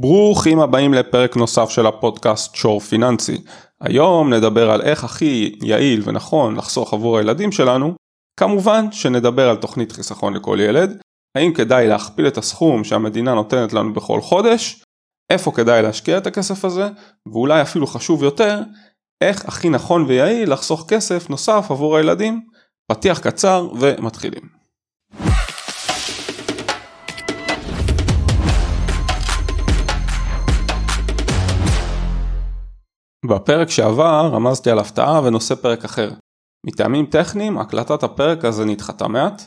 ברוכים הבאים לפרק נוסף של הפודקאסט שור פיננסי. היום נדבר על איך הכי יעיל ונכון לחסוך עבור הילדים שלנו. כמובן שנדבר על תוכנית חיסכון לכל ילד, האם כדאי להכפיל את הסכום שהמדינה נותנת לנו בכל חודש, איפה כדאי להשקיע את הכסף הזה, ואולי אפילו חשוב יותר, איך הכי נכון ויעיל לחסוך כסף נוסף עבור הילדים. פתיח קצר ומתחילים. בפרק שעבר רמזתי על הפתעה ונושא פרק אחר. מטעמים טכניים הקלטת הפרק הזה נדחתה מעט.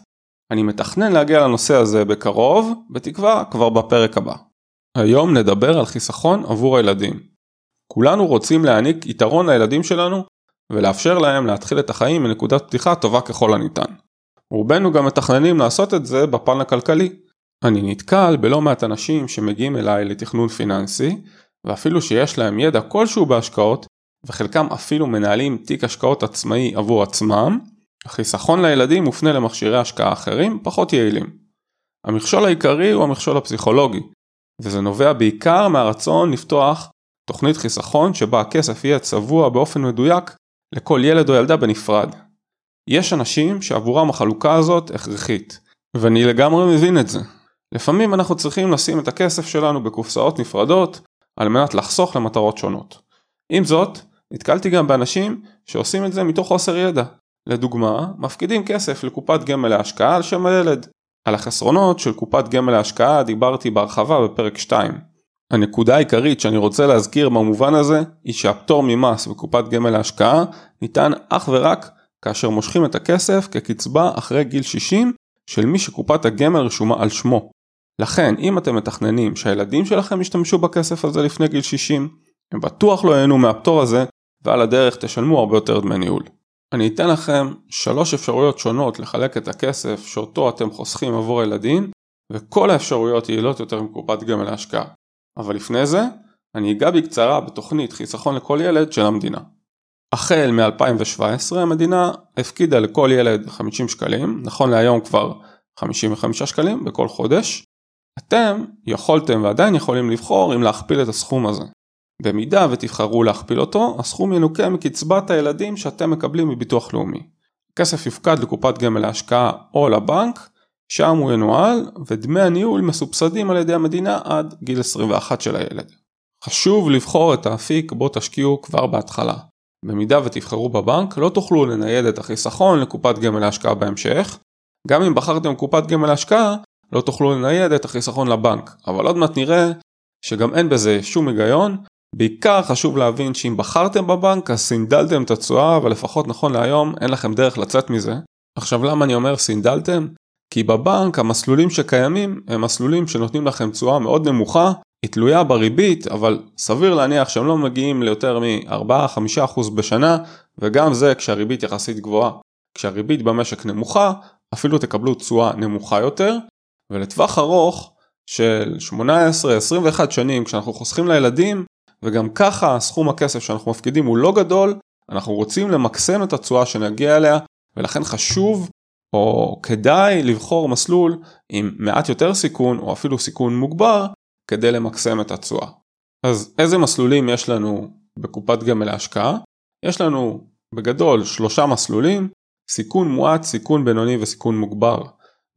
אני מתכנן להגיע לנושא הזה בקרוב, בתקווה כבר בפרק הבא. היום נדבר על חיסכון עבור הילדים. כולנו רוצים להעניק יתרון לילדים שלנו ולאפשר להם להתחיל את החיים מנקודת פתיחה טובה ככל הניתן. רובנו גם מתכננים לעשות את זה בפן הכלכלי. אני נתקל בלא מעט אנשים שמגיעים אליי לתכנון פיננסי ואפילו שיש להם ידע כלשהו בהשקעות, וחלקם אפילו מנהלים תיק השקעות עצמאי עבור עצמם, החיסכון לילדים מופנה למכשירי השקעה אחרים פחות יעילים. המכשול העיקרי הוא המכשול הפסיכולוגי, וזה נובע בעיקר מהרצון לפתוח תוכנית חיסכון שבה הכסף יהיה צבוע באופן מדויק לכל ילד או ילדה בנפרד. יש אנשים שעבורם החלוקה הזאת הכרחית, ואני לגמרי מבין את זה. לפעמים אנחנו צריכים לשים את הכסף שלנו בקופסאות נפרדות, על מנת לחסוך למטרות שונות. עם זאת, נתקלתי גם באנשים שעושים את זה מתוך חוסר ידע. לדוגמה, מפקידים כסף לקופת גמל להשקעה על שם הילד. על החסרונות של קופת גמל להשקעה דיברתי בהרחבה בפרק 2. הנקודה העיקרית שאני רוצה להזכיר במובן הזה, היא שהפטור ממס בקופת גמל להשקעה ניתן אך ורק כאשר מושכים את הכסף כקצבה אחרי גיל 60 של מי שקופת הגמל רשומה על שמו. לכן אם אתם מתכננים שהילדים שלכם ישתמשו בכסף הזה לפני גיל 60, הם בטוח לא ייהנו מהפטור הזה ועל הדרך תשלמו הרבה יותר דמי ניהול. אני אתן לכם שלוש אפשרויות שונות לחלק את הכסף שאותו אתם חוסכים עבור הילדים וכל האפשרויות יעילות יותר מקופת גמל להשקעה. אבל לפני זה, אני אגע בקצרה בתוכנית חיסכון לכל ילד של המדינה. החל מ-2017 המדינה הפקידה לכל ילד 50 שקלים, נכון להיום כבר 55 שקלים בכל חודש, אתם יכולתם ועדיין יכולים לבחור אם להכפיל את הסכום הזה. במידה ותבחרו להכפיל אותו, הסכום ינוכה מקצבת הילדים שאתם מקבלים מביטוח לאומי. הכסף יופקד לקופת גמל להשקעה או לבנק, שם הוא ינוהל, ודמי הניהול מסובסדים על ידי המדינה עד גיל 21 של הילד. חשוב לבחור את האפיק בו תשקיעו כבר בהתחלה. במידה ותבחרו בבנק, לא תוכלו לנייד את החיסכון לקופת גמל להשקעה בהמשך. גם אם בחרתם קופת גמל להשקעה, לא תוכלו לנייד את החיסכון לבנק, אבל עוד מעט נראה שגם אין בזה שום היגיון. בעיקר חשוב להבין שאם בחרתם בבנק אז סינדלתם את התשואה אבל לפחות נכון להיום אין לכם דרך לצאת מזה. עכשיו למה אני אומר סינדלתם? כי בבנק המסלולים שקיימים הם מסלולים שנותנים לכם תשואה מאוד נמוכה, היא תלויה בריבית אבל סביר להניח שהם לא מגיעים ליותר מ-4-5% בשנה וגם זה כשהריבית יחסית גבוהה. כשהריבית במשק נמוכה אפילו תקבלו תשואה נמוכה יותר ולטווח ארוך של 18-21 שנים כשאנחנו חוסכים לילדים וגם ככה סכום הכסף שאנחנו מפקידים הוא לא גדול, אנחנו רוצים למקסם את התשואה שנגיע אליה ולכן חשוב או כדאי לבחור מסלול עם מעט יותר סיכון או אפילו סיכון מוגבר כדי למקסם את התשואה. אז איזה מסלולים יש לנו בקופת גמל להשקעה? יש לנו בגדול שלושה מסלולים, סיכון מועט, סיכון בינוני וסיכון מוגבר.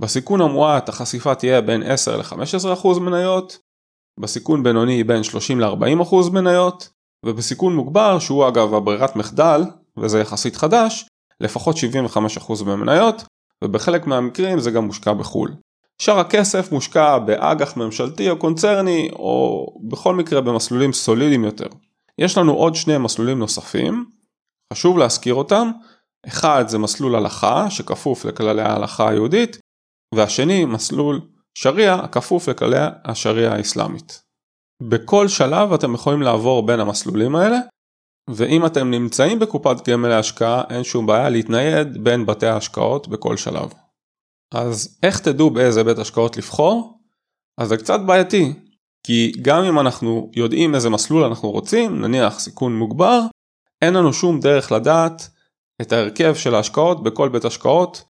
בסיכון המועט החשיפה תהיה בין 10 ל-15% מניות, בסיכון בינוני בין 30 ל-40% מניות, ובסיכון מוגבר, שהוא אגב הברירת מחדל, וזה יחסית חדש, לפחות 75% במניות, ובחלק מהמקרים זה גם מושקע בחו"ל. שאר הכסף מושקע באג"ח ממשלתי או קונצרני, או בכל מקרה במסלולים סולידיים יותר. יש לנו עוד שני מסלולים נוספים, חשוב להזכיר אותם, אחד זה מסלול הלכה שכפוף לכללי ההלכה היהודית, והשני מסלול שריעה הכפוף לכללי השריעה האסלאמית. בכל שלב אתם יכולים לעבור בין המסלולים האלה, ואם אתם נמצאים בקופת גמל להשקעה אין שום בעיה להתנייד בין בתי ההשקעות בכל שלב. אז איך תדעו באיזה בית השקעות לבחור? אז זה קצת בעייתי, כי גם אם אנחנו יודעים איזה מסלול אנחנו רוצים, נניח סיכון מוגבר, אין לנו שום דרך לדעת את ההרכב של ההשקעות בכל בית השקעות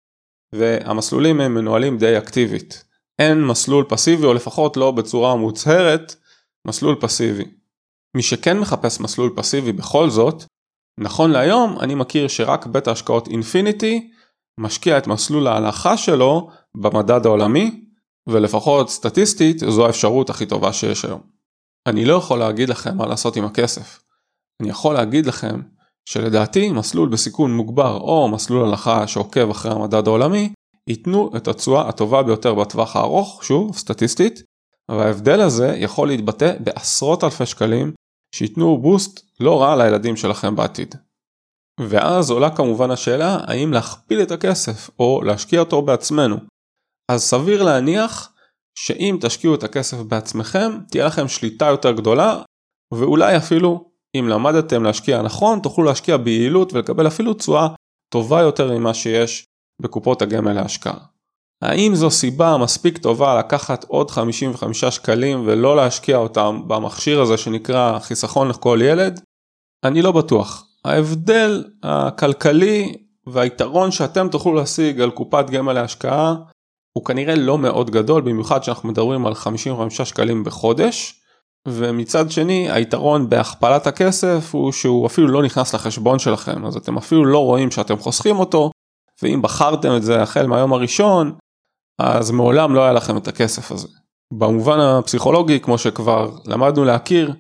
והמסלולים הם מנוהלים די אקטיבית. אין מסלול פסיבי או לפחות לא בצורה מוצהרת, מסלול פסיבי. מי שכן מחפש מסלול פסיבי בכל זאת, נכון להיום אני מכיר שרק בית ההשקעות אינפיניטי משקיע את מסלול ההלכה שלו במדד העולמי, ולפחות סטטיסטית זו האפשרות הכי טובה שיש היום. אני לא יכול להגיד לכם מה לעשות עם הכסף. אני יכול להגיד לכם שלדעתי מסלול בסיכון מוגבר או מסלול הלכה שעוקב אחרי המדד העולמי ייתנו את התשואה הטובה ביותר בטווח הארוך, שוב, סטטיסטית, וההבדל הזה יכול להתבטא בעשרות אלפי שקלים שייתנו בוסט לא רע לילדים שלכם בעתיד. ואז עולה כמובן השאלה האם להכפיל את הכסף או להשקיע אותו בעצמנו. אז סביר להניח שאם תשקיעו את הכסף בעצמכם תהיה לכם שליטה יותר גדולה ואולי אפילו אם למדתם להשקיע נכון תוכלו להשקיע ביעילות ולקבל אפילו תשואה טובה יותר ממה שיש בקופות הגמל להשקעה. האם זו סיבה מספיק טובה לקחת עוד 55 שקלים ולא להשקיע אותם במכשיר הזה שנקרא חיסכון לכל ילד? אני לא בטוח. ההבדל הכלכלי והיתרון שאתם תוכלו להשיג על קופת גמל להשקעה הוא כנראה לא מאוד גדול במיוחד שאנחנו מדברים על 55 שקלים בחודש ומצד שני היתרון בהכפלת הכסף הוא שהוא אפילו לא נכנס לחשבון שלכם אז אתם אפילו לא רואים שאתם חוסכים אותו ואם בחרתם את זה החל מהיום הראשון אז מעולם לא היה לכם את הכסף הזה. במובן הפסיכולוגי כמו שכבר למדנו להכיר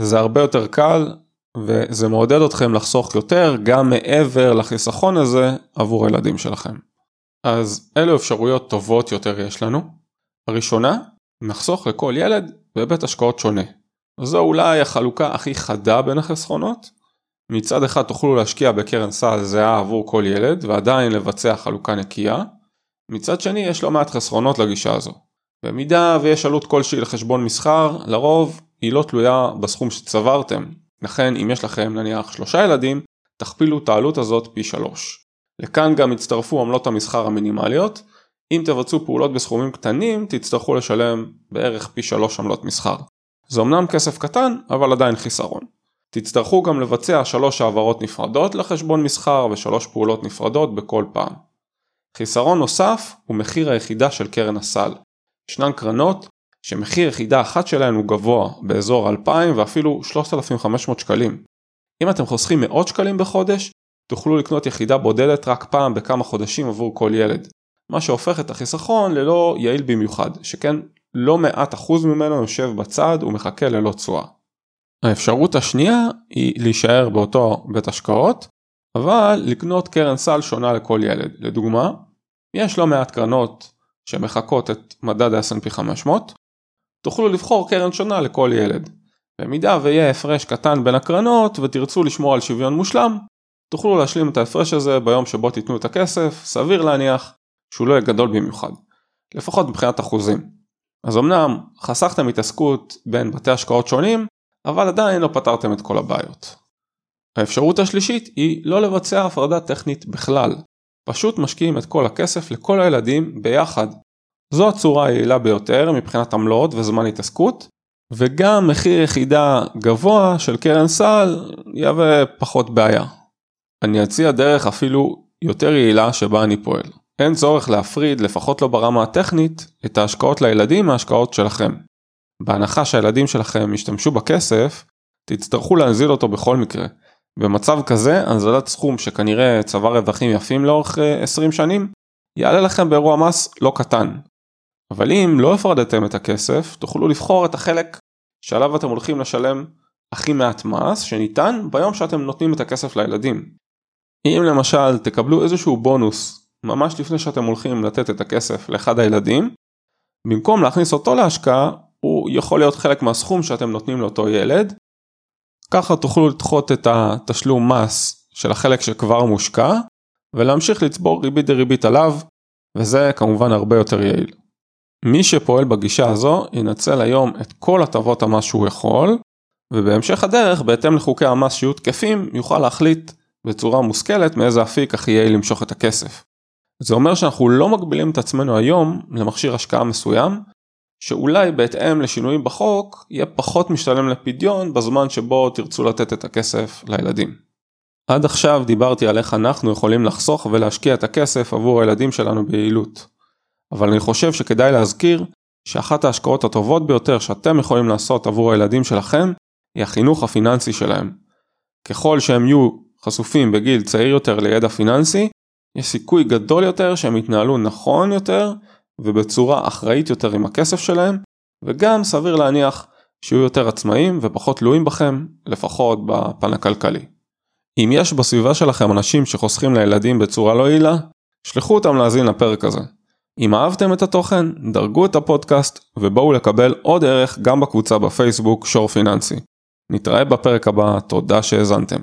זה הרבה יותר קל וזה מעודד אתכם לחסוך יותר גם מעבר לחיסכון הזה עבור הילדים שלכם. אז אלו אפשרויות טובות יותר יש לנו. הראשונה, נחסוך לכל ילד בבית השקעות שונה. זו אולי החלוקה הכי חדה בין החסכונות. מצד אחד תוכלו להשקיע בקרן סל זהה עבור כל ילד ועדיין לבצע חלוקה נקייה. מצד שני יש לא מעט חסרונות לגישה הזו. במידה ויש עלות כלשהי לחשבון מסחר, לרוב היא לא תלויה בסכום שצברתם. לכן אם יש לכם נניח שלושה ילדים, תכפילו את העלות הזאת פי שלוש. לכאן גם יצטרפו עמלות המסחר המינימליות. אם תבצעו פעולות בסכומים קטנים, תצטרכו לשלם בערך פי שלוש עמלות מסחר. זה אמנם כסף קטן, אבל עדיין חיסרון. תצטרכו גם לבצע שלוש העברות נפרדות לחשבון מסחר ושלוש פעולות נפרדות בכל פעם. חיסרון נוסף הוא מחיר היחידה של קרן הסל. ישנן קרנות שמחיר יחידה אחת שלהן הוא גבוה באזור 2,000 ואפילו 3,500 שקלים. אם אתם חוסכים מאות שקלים בחודש, תוכלו לקנות יחידה בודדת רק פעם בכמה חודשים עבור כל ילד. מה שהופך את החיסכון ללא יעיל במיוחד, שכן לא מעט אחוז ממנו יושב בצד ומחכה ללא תשואה. האפשרות השנייה היא להישאר באותו בית השקעות, אבל לקנות קרן סל שונה לכל ילד. לדוגמה, יש לא מעט קרנות שמחקות את מדד ה-S&P 500, תוכלו לבחור קרן שונה לכל ילד. במידה ויהיה הפרש קטן בין הקרנות ותרצו לשמור על שוויון מושלם, תוכלו להשלים את ההפרש הזה ביום שבו תיתנו את הכסף, סביר להניח שהוא לא יהיה גדול במיוחד. לפחות מבחינת אחוזים. אז אמנם חסכתם התעסקות בין בתי השקעות שונים, אבל עדיין לא פתרתם את כל הבעיות. האפשרות השלישית היא לא לבצע הפרדה טכנית בכלל. פשוט משקיעים את כל הכסף לכל הילדים ביחד. זו הצורה היעילה ביותר מבחינת עמלות וזמן התעסקות, וגם מחיר יחידה גבוה של קרן סל יהווה פחות בעיה. אני אציע דרך אפילו יותר יעילה שבה אני פועל. אין צורך להפריד, לפחות לא ברמה הטכנית, את ההשקעות לילדים מההשקעות שלכם. בהנחה שהילדים שלכם ישתמשו בכסף, תצטרכו להנזיל אותו בכל מקרה. במצב כזה, הנזלת סכום שכנראה צבר רווחים יפים לאורך 20 אה, שנים, יעלה לכם באירוע מס לא קטן. אבל אם לא הפרדתם את הכסף, תוכלו לבחור את החלק שעליו אתם הולכים לשלם הכי מעט מס שניתן ביום שאתם נותנים את הכסף לילדים. אם למשל תקבלו איזשהו בונוס ממש לפני שאתם הולכים לתת את הכסף לאחד הילדים, במקום להכניס אותו להשקעה, הוא יכול להיות חלק מהסכום שאתם נותנים לאותו ילד. ככה תוכלו לדחות את התשלום מס של החלק שכבר מושקע, ולהמשיך לצבור ריבית דריבית עליו, וזה כמובן הרבה יותר יעיל. מי שפועל בגישה הזו ינצל היום את כל הטבות המס שהוא יכול, ובהמשך הדרך, בהתאם לחוקי המס שיהיו תקפים, יוכל להחליט בצורה מושכלת מאיזה אפיק הכי יעיל למשוך את הכסף. זה אומר שאנחנו לא מגבילים את עצמנו היום למכשיר השקעה מסוים, שאולי בהתאם לשינויים בחוק יהיה פחות משתלם לפדיון בזמן שבו תרצו לתת את הכסף לילדים. עד עכשיו דיברתי על איך אנחנו יכולים לחסוך ולהשקיע את הכסף עבור הילדים שלנו ביעילות. אבל אני חושב שכדאי להזכיר שאחת ההשקעות הטובות ביותר שאתם יכולים לעשות עבור הילדים שלכם היא החינוך הפיננסי שלהם. ככל שהם יהיו חשופים בגיל צעיר יותר לידע פיננסי, יש סיכוי גדול יותר שהם יתנהלו נכון יותר ובצורה אחראית יותר עם הכסף שלהם, וגם סביר להניח שיהיו יותר עצמאים ופחות תלויים בכם, לפחות בפן הכלכלי. אם יש בסביבה שלכם אנשים שחוסכים לילדים בצורה לא יעילה, שלחו אותם להאזין לפרק הזה. אם אהבתם את התוכן, דרגו את הפודקאסט ובואו לקבל עוד ערך גם בקבוצה בפייסבוק שור פיננסי. נתראה בפרק הבא, תודה שהאזנתם.